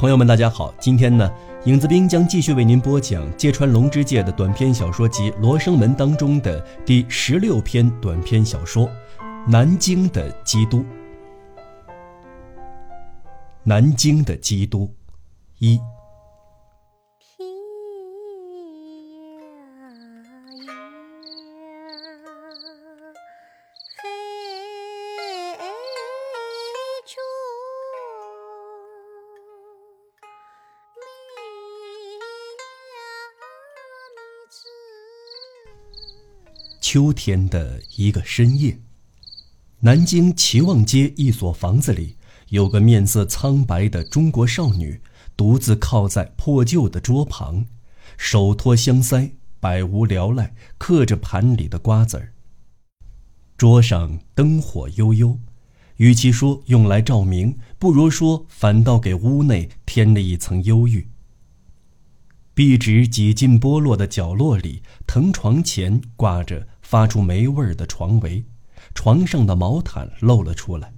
朋友们，大家好！今天呢，影子兵将继续为您播讲芥川龙之介的短篇小说集《罗生门》当中的第十六篇短篇小说《南京的基督》。南京的基督，一。秋天的一个深夜，南京齐望街一所房子里，有个面色苍白的中国少女，独自靠在破旧的桌旁，手托香腮，百无聊赖，嗑着盘里的瓜子儿。桌上灯火悠悠，与其说用来照明，不如说反倒给屋内添了一层忧郁。壁纸几近剥落的角落里，藤床前挂着。发出霉味儿的床围，床上的毛毯露了出来，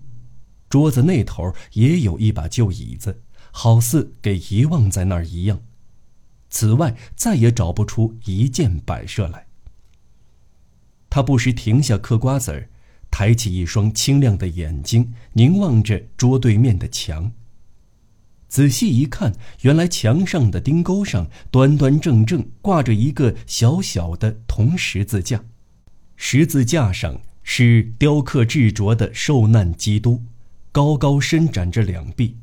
桌子那头也有一把旧椅子，好似给遗忘在那儿一样。此外，再也找不出一件摆设来。他不时停下嗑瓜子儿，抬起一双清亮的眼睛凝望着桌对面的墙。仔细一看，原来墙上的钉钩上端端正正挂着一个小小的铜十字架。十字架上是雕刻制琢的受难基督，高高伸展着两臂，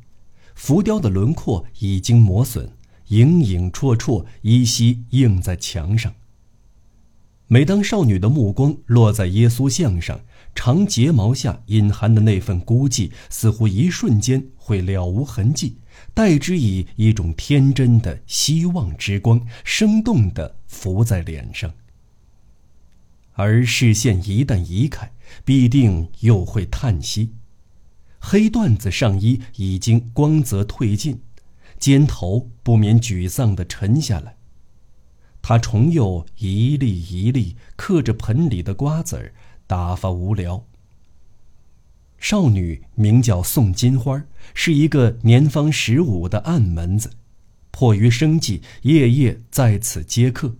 浮雕的轮廓已经磨损，影影绰绰，依稀映在墙上。每当少女的目光落在耶稣像上，长睫毛下隐含的那份孤寂，似乎一瞬间会了无痕迹，代之以一种天真的希望之光，生动地浮在脸上。而视线一旦移开，必定又会叹息。黑缎子上衣已经光泽褪尽，肩头不免沮丧地沉下来。他重又一粒一粒嗑着盆里的瓜子儿，打发无聊。少女名叫宋金花，是一个年方十五的暗门子，迫于生计，夜夜在此接客。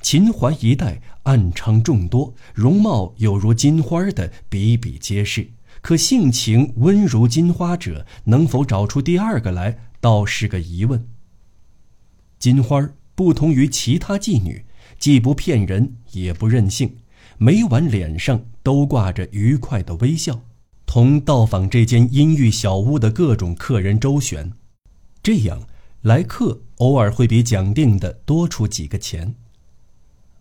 秦淮一带暗娼众多，容貌有如金花的比比皆是。可性情温如金花者，能否找出第二个来，倒是个疑问。金花不同于其他妓女，既不骗人，也不任性，每晚脸上都挂着愉快的微笑，同到访这间阴郁小屋的各种客人周旋。这样，来客偶尔会比讲定的多出几个钱。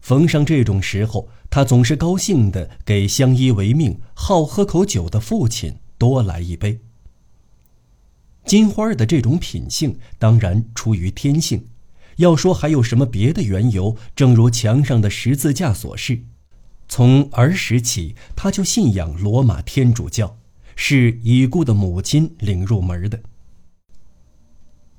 逢上这种时候，他总是高兴地给相依为命、好喝口酒的父亲多来一杯。金花的这种品性当然出于天性，要说还有什么别的缘由，正如墙上的十字架所示，从儿时起他就信仰罗马天主教，是已故的母亲领入门的。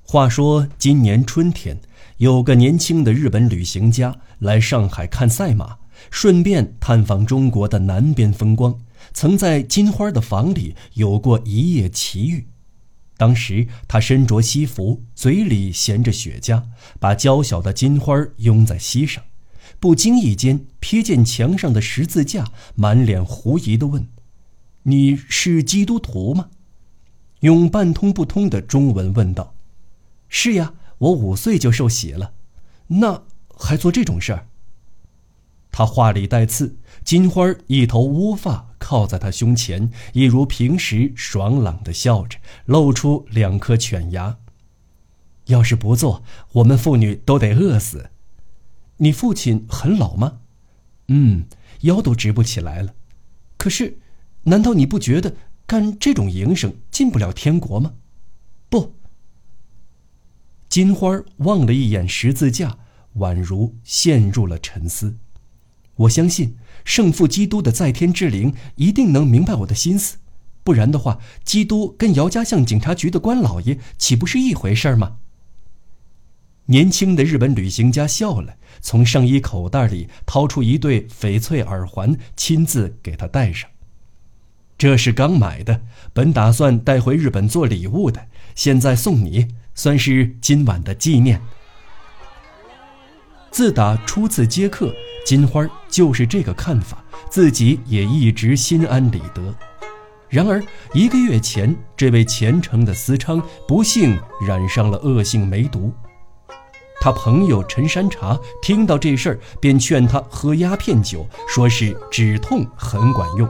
话说今年春天。有个年轻的日本旅行家来上海看赛马，顺便探访中国的南边风光，曾在金花的房里有过一夜奇遇。当时他身着西服，嘴里衔着雪茄，把娇小的金花拥在膝上，不经意间瞥见墙上的十字架，满脸狐疑地问：“你是基督徒吗？”用半通不通的中文问道：“是呀。”我五岁就受洗了，那还做这种事儿？他话里带刺，金花一头乌发靠在他胸前，一如平时爽朗的笑着，露出两颗犬牙。要是不做，我们妇女都得饿死。你父亲很老吗？嗯，腰都直不起来了。可是，难道你不觉得干这种营生进不了天国吗？金花望了一眼十字架，宛如陷入了沉思。我相信圣父基督的在天之灵一定能明白我的心思，不然的话，基督跟姚家巷警察局的关老爷岂不是一回事吗？年轻的日本旅行家笑了，从上衣口袋里掏出一对翡翠耳环，亲自给他戴上。这是刚买的，本打算带回日本做礼物的，现在送你。算是今晚的纪念。自打初次接客，金花就是这个看法，自己也一直心安理得。然而一个月前，这位虔诚的司昌不幸染上了恶性梅毒。他朋友陈山茶听到这事儿，便劝他喝鸦片酒，说是止痛很管用。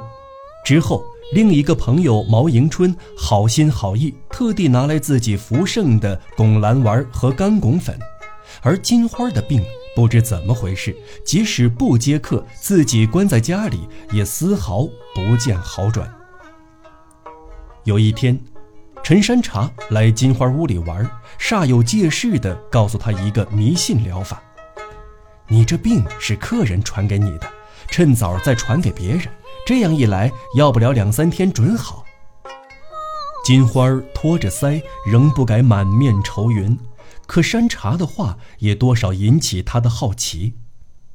之后，另一个朋友毛迎春好心好意，特地拿来自己服剩的拱蓝丸和干拱粉，而金花的病。不知怎么回事，即使不接客，自己关在家里也丝毫不见好转。有一天，陈山茶来金花屋里玩，煞有介事地告诉他一个迷信疗法：“你这病是客人传给你的，趁早再传给别人，这样一来，要不了两三天准好。”金花托着腮，仍不改满面愁云。可山茶的话也多少引起他的好奇，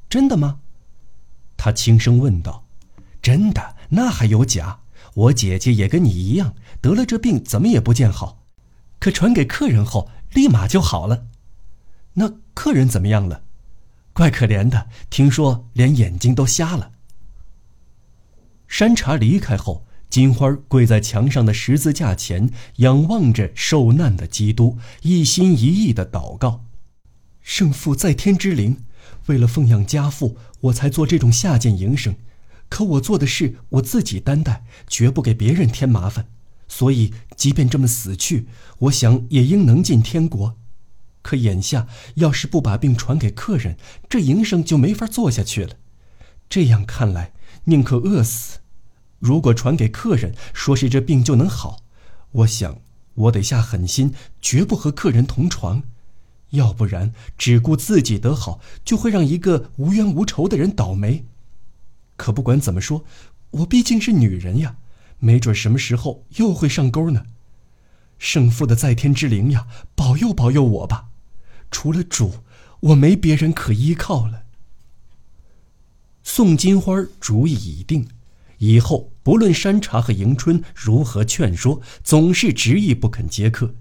真的吗？他轻声问道：“真的，那还有假？我姐姐也跟你一样得了这病，怎么也不见好，可传给客人后立马就好了。那客人怎么样了？怪可怜的，听说连眼睛都瞎了。”山茶离开后。金花跪在墙上的十字架前，仰望着受难的基督，一心一意地祷告：“圣父在天之灵，为了奉养家父，我才做这种下贱营生。可我做的事我自己担待，绝不给别人添麻烦。所以，即便这么死去，我想也应能进天国。可眼下要是不把病传给客人，这营生就没法做下去了。这样看来，宁可饿死。”如果传给客人，说是这病就能好，我想我得下狠心，绝不和客人同床，要不然只顾自己得好，就会让一个无冤无仇的人倒霉。可不管怎么说，我毕竟是女人呀，没准什么时候又会上钩呢。圣父的在天之灵呀，保佑保佑我吧！除了主，我没别人可依靠了。宋金花主意已定。以后不论山茶和迎春如何劝说，总是执意不肯接客。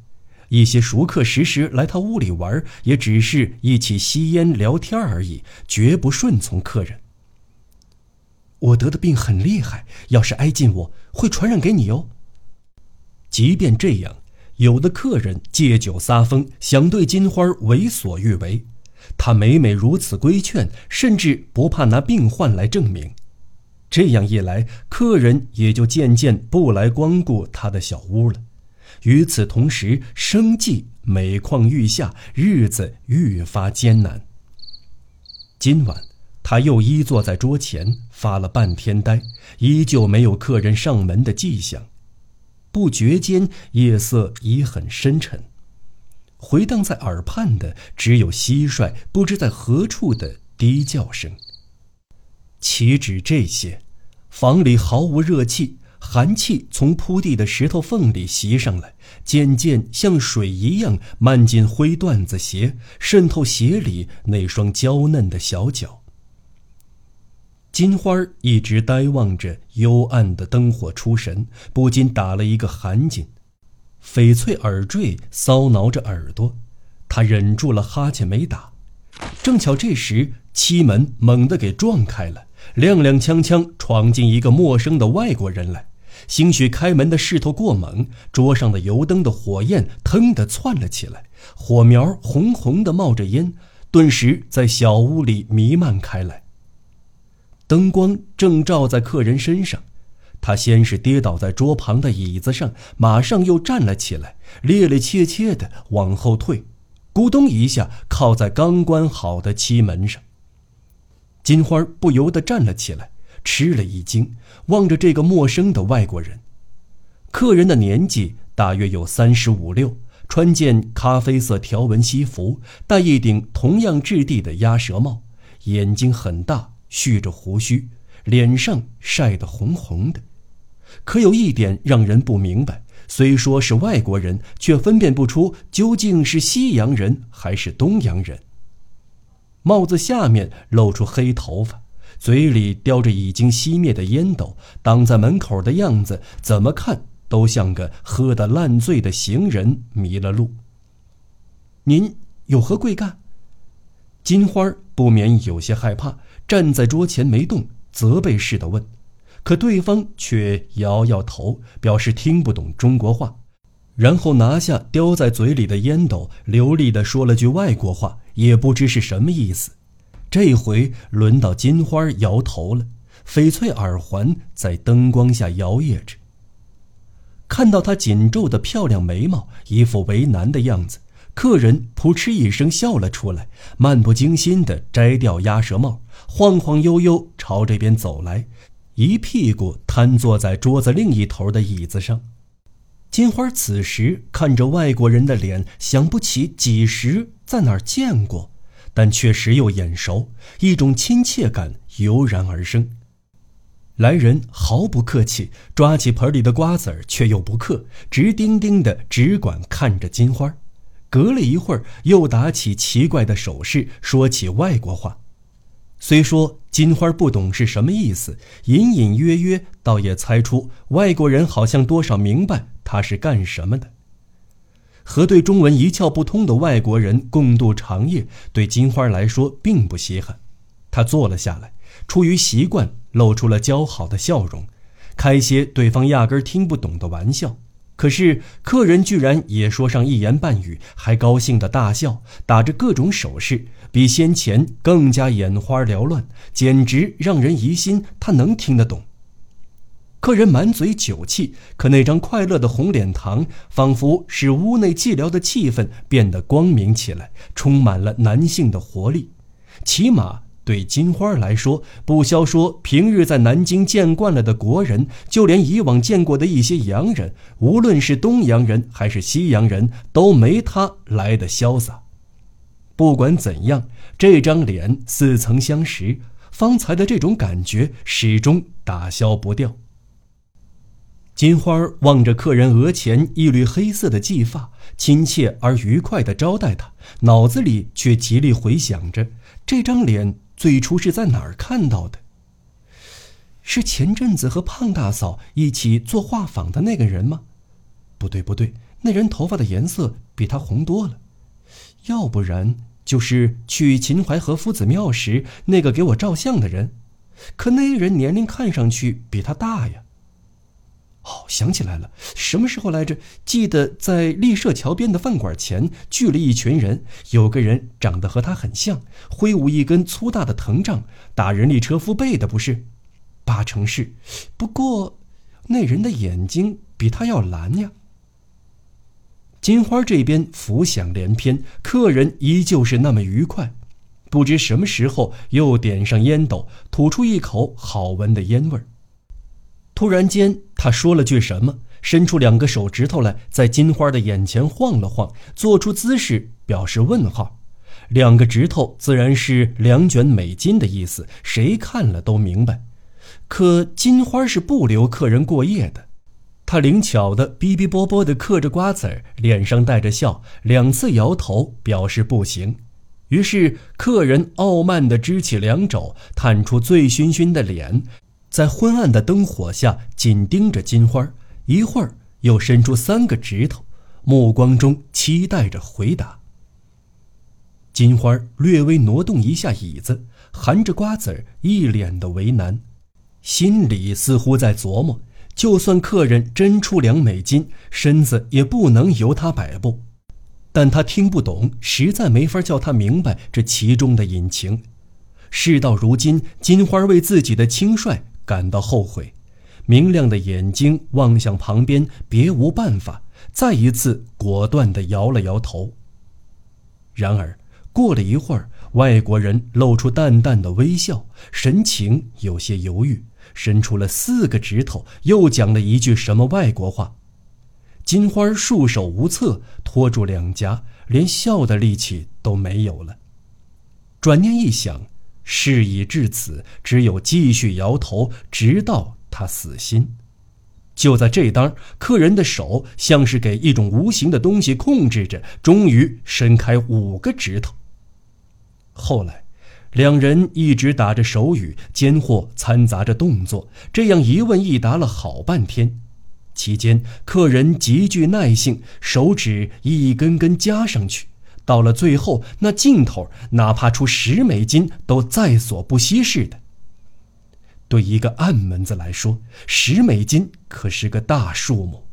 一些熟客时时来他屋里玩，也只是一起吸烟聊天而已，绝不顺从客人。我得的病很厉害，要是挨近我，会传染给你哦。即便这样，有的客人借酒撒疯，想对金花为所欲为，他每每如此规劝，甚至不怕拿病患来证明。这样一来，客人也就渐渐不来光顾他的小屋了。与此同时，生计每况愈下，日子愈发艰难。今晚，他又依坐在桌前发了半天呆，依旧没有客人上门的迹象。不觉间，夜色已很深沉，回荡在耳畔的只有蟋蟀不知在何处的低叫声。岂止这些？房里毫无热气，寒气从铺地的石头缝里袭上来，渐渐像水一样漫进灰缎子鞋，渗透鞋里那双娇嫩的小脚。金花一直呆望着幽暗的灯火出神，不禁打了一个寒噤，翡翠耳坠搔挠着耳朵，他忍住了哈欠没打。正巧这时，漆门猛地给撞开了。踉踉跄跄闯进一个陌生的外国人来，兴许开门的势头过猛，桌上的油灯的火焰腾地窜了起来，火苗红红的冒着烟，顿时在小屋里弥漫开来。灯光正照在客人身上，他先是跌倒在桌旁的椅子上，马上又站了起来，趔趔趄趄地往后退，咕咚一下靠在刚关好的漆门上。金花不由得站了起来，吃了一惊，望着这个陌生的外国人。客人的年纪大约有三十五六，穿件咖啡色条纹西服，戴一顶同样质地的鸭舌帽，眼睛很大，蓄着胡须，脸上晒得红红的。可有一点让人不明白：虽说是外国人，却分辨不出究竟是西洋人还是东洋人。帽子下面露出黑头发，嘴里叼着已经熄灭的烟斗，挡在门口的样子，怎么看都像个喝得烂醉的行人迷了路。您有何贵干？”金花不免有些害怕，站在桌前没动，责备似的问。可对方却摇摇头，表示听不懂中国话，然后拿下叼在嘴里的烟斗，流利地说了句外国话，也不知是什么意思。这回轮到金花摇头了，翡翠耳环在灯光下摇曳着。看到她紧皱的漂亮眉毛，一副为难的样子，客人扑哧一声笑了出来，漫不经心地摘掉鸭舌帽，晃晃悠悠朝这边走来。一屁股瘫坐在桌子另一头的椅子上，金花此时看着外国人的脸，想不起几时在哪儿见过，但确实又眼熟，一种亲切感油然而生。来人毫不客气，抓起盆里的瓜子儿，却又不嗑，直盯盯的只管看着金花。隔了一会儿，又打起奇怪的手势，说起外国话。虽说金花不懂是什么意思，隐隐约约倒也猜出外国人好像多少明白他是干什么的。和对中文一窍不通的外国人共度长夜，对金花来说并不稀罕。他坐了下来，出于习惯，露出了姣好的笑容，开些对方压根听不懂的玩笑。可是客人居然也说上一言半语，还高兴的大笑，打着各种手势。比先前更加眼花缭乱，简直让人疑心他能听得懂。客人满嘴酒气，可那张快乐的红脸膛，仿佛使屋内寂寥的气氛变得光明起来，充满了男性的活力。起码对金花来说，不消说平日在南京见惯了的国人，就连以往见过的一些洋人，无论是东洋人还是西洋人，都没他来的潇洒。不管怎样，这张脸似曾相识，方才的这种感觉始终打消不掉。金花望着客人额前一缕黑色的髻发，亲切而愉快地招待他，脑子里却极力回想着这张脸最初是在哪儿看到的。是前阵子和胖大嫂一起做画舫的那个人吗？不对，不对，那人头发的颜色比他红多了。要不然就是去秦淮河夫子庙时那个给我照相的人，可那人年龄看上去比他大呀。哦，想起来了，什么时候来着？记得在立社桥边的饭馆前聚了一群人，有个人长得和他很像，挥舞一根粗大的藤杖，打人力车夫背的不是？八成是，不过那人的眼睛比他要蓝呀。金花这边浮想联翩，客人依旧是那么愉快，不知什么时候又点上烟斗，吐出一口好闻的烟味儿。突然间，他说了句什么，伸出两个手指头来，在金花的眼前晃了晃，做出姿势表示问号。两个指头自然是两卷美金的意思，谁看了都明白。可金花是不留客人过夜的。他灵巧的哔哔啵啵的嗑着瓜子儿，脸上带着笑，两次摇头表示不行。于是客人傲慢的支起两肘，探出醉醺醺的脸，在昏暗的灯火下紧盯着金花，一会儿又伸出三个指头，目光中期待着回答。金花略微挪动一下椅子，含着瓜子儿，一脸的为难，心里似乎在琢磨。就算客人真出两美金，身子也不能由他摆布。但他听不懂，实在没法叫他明白这其中的隐情。事到如今，金花为自己的轻率感到后悔，明亮的眼睛望向旁边，别无办法，再一次果断地摇了摇头。然而，过了一会儿，外国人露出淡淡的微笑，神情有些犹豫。伸出了四个指头，又讲了一句什么外国话。金花束手无策，托住两颊，连笑的力气都没有了。转念一想，事已至此，只有继续摇头，直到他死心。就在这当，客人的手像是给一种无形的东西控制着，终于伸开五个指头。后来。两人一直打着手语，间或掺杂着动作，这样一问一答了好半天。期间，客人极具耐性，手指一根根加上去，到了最后，那尽头哪怕出十美金都在所不惜似的。对一个暗门子来说，十美金可是个大数目。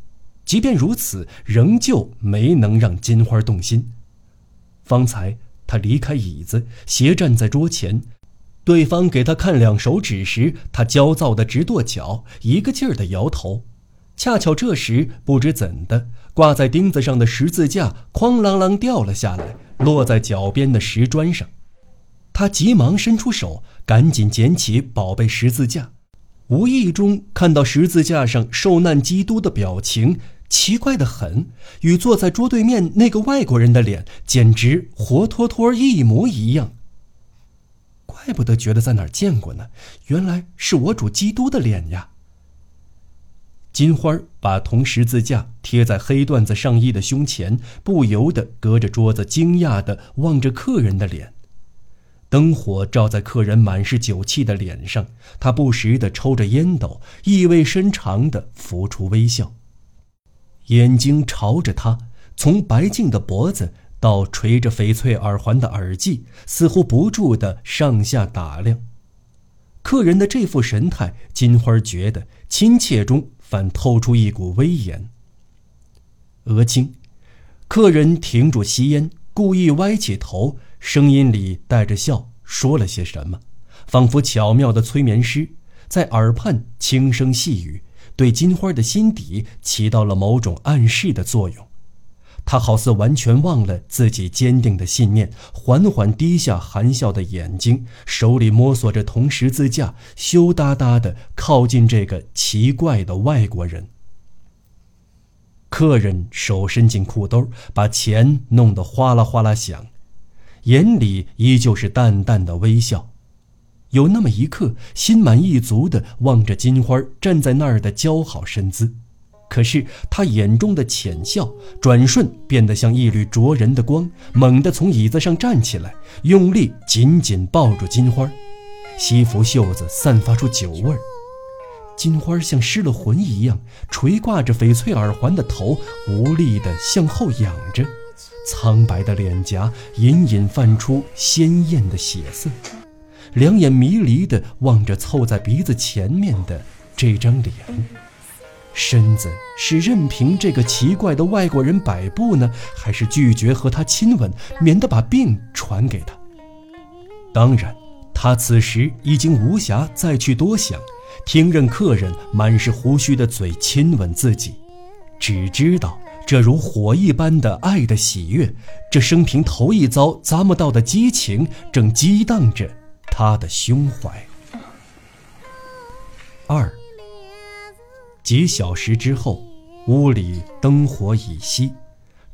即便如此，仍旧没能让金花动心。方才他离开椅子，斜站在桌前，对方给他看两手指时，他焦躁的直跺脚，一个劲儿的摇头。恰巧这时，不知怎的，挂在钉子上的十字架哐啷啷掉了下来，落在脚边的石砖上。他急忙伸出手，赶紧捡起宝贝十字架，无意中看到十字架上受难基督的表情，奇怪的很，与坐在桌对面那个外国人的脸简直活脱脱一模一样。怪不得觉得在哪儿见过呢，原来是我主基督的脸呀。金花把铜十字架贴在黑缎子上衣的胸前，不由得隔着桌子惊讶地望着客人的脸。灯火照在客人满是酒气的脸上，他不时地抽着烟斗，意味深长地浮出微笑，眼睛朝着他，从白净的脖子到垂着翡翠耳环的耳际，似乎不住地上下打量。客人的这副神态，金花觉得亲切中。反透出一股威严。额青，客人停住吸烟，故意歪起头，声音里带着笑，说了些什么，仿佛巧妙的催眠师在耳畔轻声细语，对金花的心底起到了某种暗示的作用。他好似完全忘了自己坚定的信念，缓缓低下含笑的眼睛，手里摸索着铜十字架，羞答答地靠近这个奇怪的外国人。客人手伸进裤兜，把钱弄得哗啦哗啦响，眼里依旧是淡淡的微笑。有那么一刻，心满意足地望着金花站在那儿的姣好身姿。可是他眼中的浅笑，转瞬变得像一缕灼人的光，猛地从椅子上站起来，用力紧紧抱住金花，西服袖子散发出酒味儿。金花像失了魂一样，垂挂着翡翠耳环的头，无力地向后仰着，苍白的脸颊隐隐泛出鲜艳的血色，两眼迷离地望着凑在鼻子前面的这张脸。身子是任凭这个奇怪的外国人摆布呢，还是拒绝和他亲吻，免得把病传给他？当然，他此时已经无暇再去多想，听任客人满是胡须的嘴亲吻自己，只知道这如火一般的爱的喜悦，这生平头一遭咂摸到的激情，正激荡着他的胸怀。二。几小时之后，屋里灯火已熄，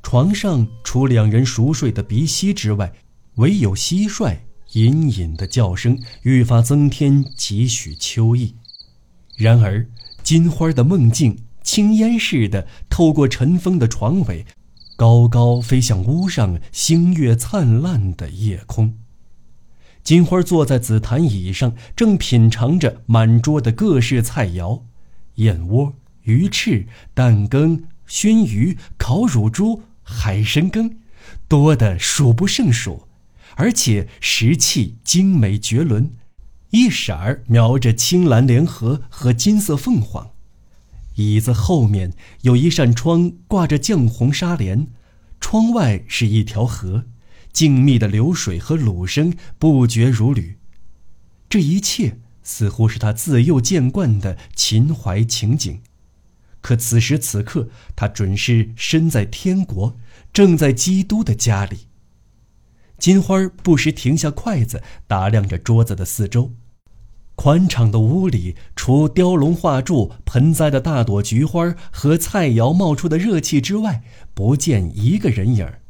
床上除两人熟睡的鼻息之外，唯有蟋蟀隐隐的叫声，愈发增添几许秋意。然而，金花的梦境青烟似的透过尘封的床尾，高高飞向屋上星月灿烂的夜空。金花坐在紫檀椅上，正品尝着满桌的各式菜肴。燕窝、鱼翅、蛋羹、熏鱼、烤乳猪、海参羹，多得数不胜数，而且食器精美绝伦，一色儿描着青蓝莲荷和金色凤凰。椅子后面有一扇窗，挂着绛红纱帘，窗外是一条河，静谧的流水和橹声不绝如缕。这一切。似乎是他自幼见惯的秦淮情景，可此时此刻，他准是身在天国，正在基督的家里。金花不时停下筷子，打量着桌子的四周。宽敞的屋里，除雕龙画柱、盆栽的大朵菊花和菜肴冒出的热气之外，不见一个人影儿。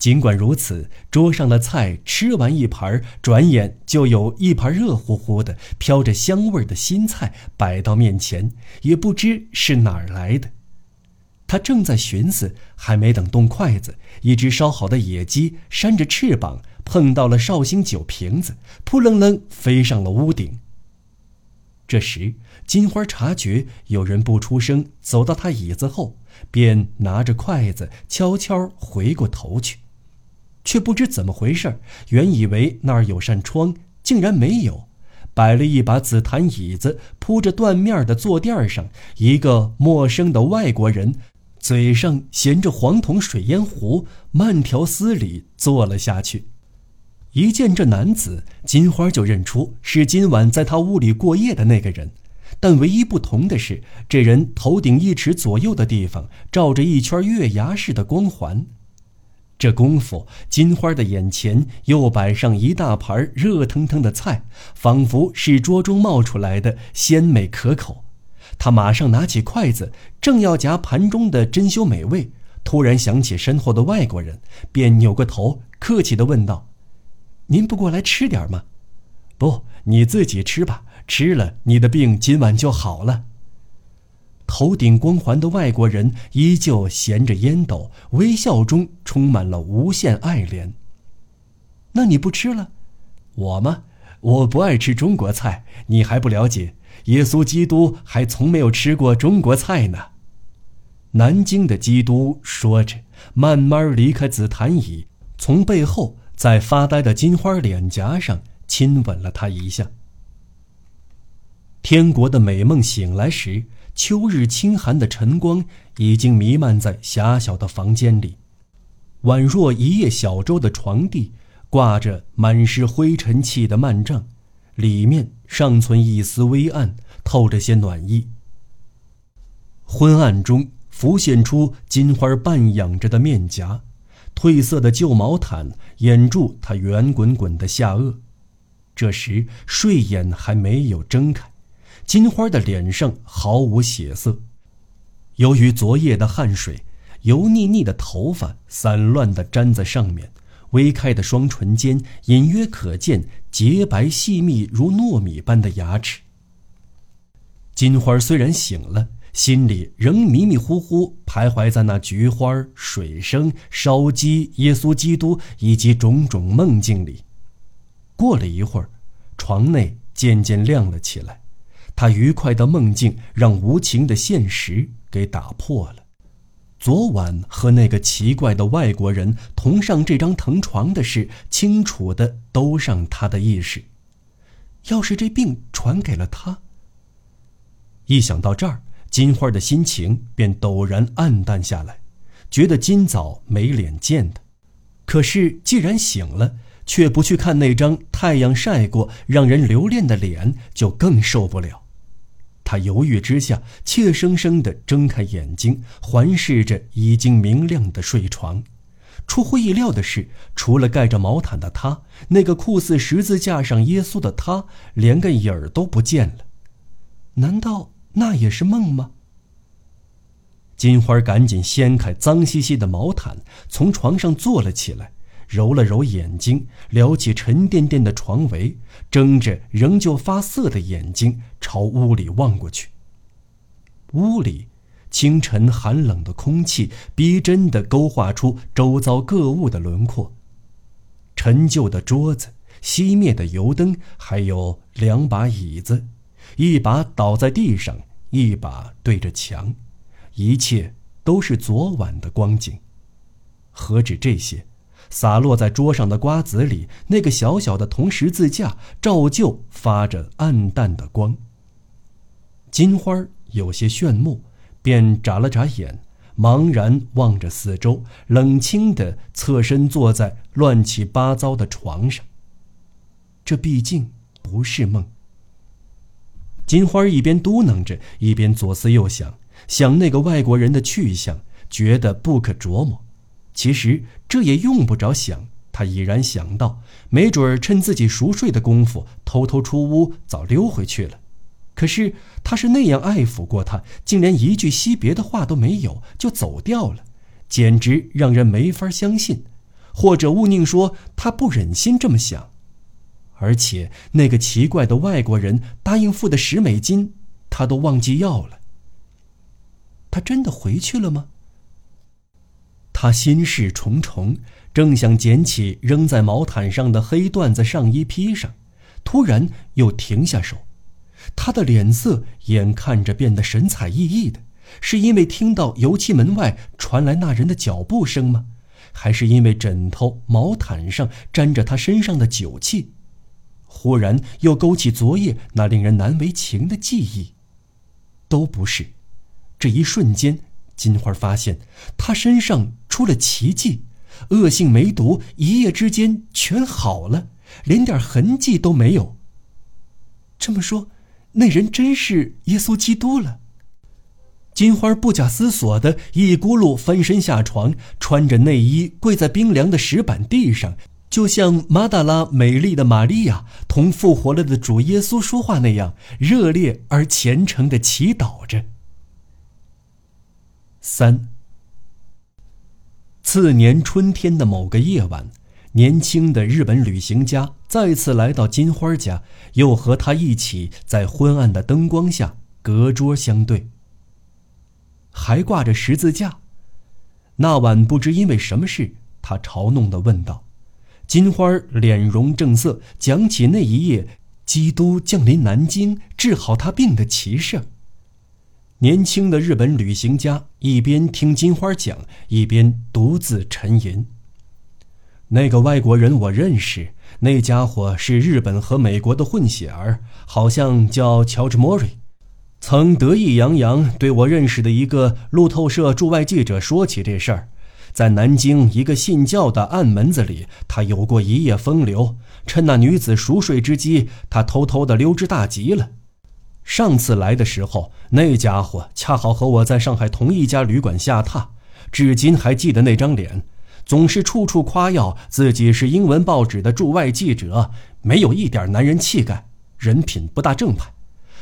尽管如此，桌上的菜吃完一盘，转眼就有一盘热乎乎的、飘着香味的新菜摆到面前，也不知是哪儿来的。他正在寻思，还没等动筷子，一只烧好的野鸡扇着翅膀碰到了绍兴酒瓶子，扑棱棱飞上了屋顶。这时，金花察觉有人不出声，走到他椅子后，便拿着筷子悄悄回过头去。却不知怎么回事，原以为那儿有扇窗，竟然没有。摆了一把紫檀椅子，铺着缎面的坐垫上，一个陌生的外国人，嘴上衔着黄铜水烟壶，慢条斯理坐了下去。一见这男子，金花就认出是今晚在他屋里过夜的那个人。但唯一不同的是，这人头顶一尺左右的地方罩着一圈月牙似的光环。这功夫，金花的眼前又摆上一大盘热腾腾的菜，仿佛是桌中冒出来的，鲜美可口。她马上拿起筷子，正要夹盘中的珍馐美味，突然想起身后的外国人，便扭过头，客气地问道：“您不过来吃点吗？不，你自己吃吧，吃了你的病今晚就好了。”头顶光环的外国人依旧衔着烟斗，微笑中充满了无限爱怜。那你不吃了？我吗？我不爱吃中国菜，你还不了解。耶稣基督还从没有吃过中国菜呢。南京的基督说着，慢慢离开紫檀椅，从背后在发呆的金花脸颊上亲吻了她一下。天国的美梦醒来时。秋日清寒的晨光已经弥漫在狭小的房间里，宛若一叶小舟的床地挂着满是灰尘气的幔帐，里面尚存一丝微暗，透着些暖意。昏暗中浮现出金花半仰着的面颊，褪色的旧毛毯掩住她圆滚滚的下颚。这时睡眼还没有睁开。金花的脸上毫无血色，由于昨夜的汗水，油腻腻的头发散乱地粘在上面，微开的双唇间隐约可见洁白细密如糯米般的牙齿。金花虽然醒了，心里仍迷迷糊糊徘徊在那菊花、水声、烧鸡、耶稣基督以及种种梦境里。过了一会儿，床内渐渐亮了起来。他愉快的梦境让无情的现实给打破了。昨晚和那个奇怪的外国人同上这张藤床的事，清楚的都上他的意识。要是这病传给了他，一想到这儿，金花的心情便陡然暗淡下来，觉得今早没脸见他。可是既然醒了，却不去看那张太阳晒过、让人留恋的脸，就更受不了。他犹豫之下，怯生生地睁开眼睛，环视着已经明亮的睡床。出乎意料的是，除了盖着毛毯的他，那个酷似十字架上耶稣的他，连个影儿都不见了。难道那也是梦吗？金花赶紧掀开脏兮兮的毛毯，从床上坐了起来。揉了揉眼睛，撩起沉甸甸的床围，睁着仍旧发涩的眼睛朝屋里望过去。屋里，清晨寒冷的空气逼真地勾画出周遭各物的轮廓。陈旧的桌子、熄灭的油灯，还有两把椅子，一把倒在地上，一把对着墙，一切都是昨晚的光景。何止这些？洒落在桌上的瓜子里，那个小小的铜十字架照旧发着暗淡的光。金花有些炫目，便眨了眨眼，茫然望着四周，冷清地侧身坐在乱七八糟的床上。这毕竟不是梦。金花一边嘟囔着，一边左思右想，想那个外国人的去向，觉得不可琢磨。其实这也用不着想，他已然想到，没准儿趁自己熟睡的功夫，偷偷出屋，早溜回去了。可是他是那样爱抚过他，竟连一句惜别的话都没有，就走掉了，简直让人没法相信。或者勿宁说，他不忍心这么想。而且那个奇怪的外国人答应付的十美金，他都忘记要了。他真的回去了吗？他心事重重，正想捡起扔在毛毯上的黑缎子上衣披上，突然又停下手。他的脸色眼看着变得神采奕奕的，是因为听到油漆门外传来那人的脚步声吗？还是因为枕头、毛毯上沾着他身上的酒气，忽然又勾起昨夜那令人难为情的记忆？都不是。这一瞬间，金花发现他身上出了奇迹，恶性梅毒一夜之间全好了，连点痕迹都没有。这么说，那人真是耶稣基督了。金花不假思索的一咕噜翻身下床，穿着内衣跪在冰凉的石板地上，就像马达拉美丽的玛利亚同复活了的主耶稣说话那样，热烈而虔诚的祈祷着。三。次年春天的某个夜晚，年轻的日本旅行家再次来到金花家，又和他一起在昏暗的灯光下隔桌相对。还挂着十字架。那晚不知因为什么事，他嘲弄的问道：“金花脸容正色，讲起那一夜基督降临南京治好他病的奇事。”年轻的日本旅行家一边听金花讲，一边独自沉吟。那个外国人我认识，那家伙是日本和美国的混血儿，好像叫乔治·莫瑞。曾得意洋洋对我认识的一个路透社驻外记者说起这事儿，在南京一个信教的暗门子里，他有过一夜风流。趁那女子熟睡之机，他偷偷的溜之大吉了。上次来的时候，那家伙恰好和我在上海同一家旅馆下榻，至今还记得那张脸，总是处处夸耀自己是英文报纸的驻外记者，没有一点男人气概，人品不大正派。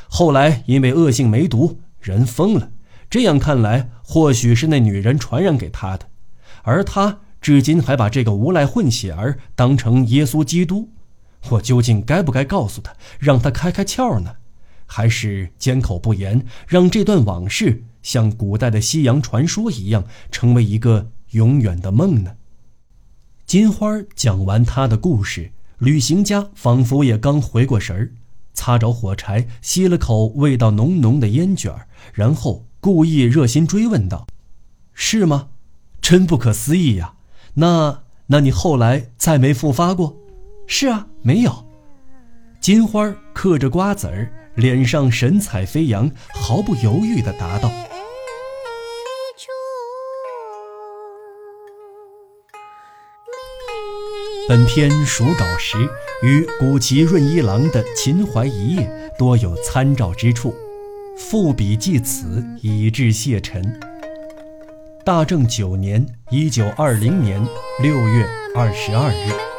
后来因为恶性梅毒，人疯了。这样看来，或许是那女人传染给他的，而他至今还把这个无赖混血儿当成耶稣基督。我究竟该不该告诉他，让他开开窍呢？还是缄口不言，让这段往事像古代的西洋传说一样，成为一个永远的梦呢？金花讲完他的故事，旅行家仿佛也刚回过神儿。擦着火柴，吸了口味道浓浓的烟卷然后故意热心追问道：“是吗？真不可思议呀！那……那你后来再没复发过？”“是啊，没有。”金花嗑着瓜子儿，脸上神采飞扬，毫不犹豫地答道。本篇属稿时与古籍润一郎的《秦淮一夜》多有参照之处，附笔记此，以致谢忱。大正九年（一九二零年）六月二十二日。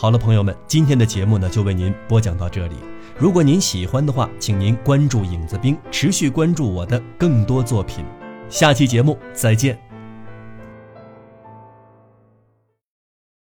好了，朋友们，今天的节目呢就为您播讲到这里。如果您喜欢的话，请您关注影子兵，持续关注我的更多作品。下期节目再见。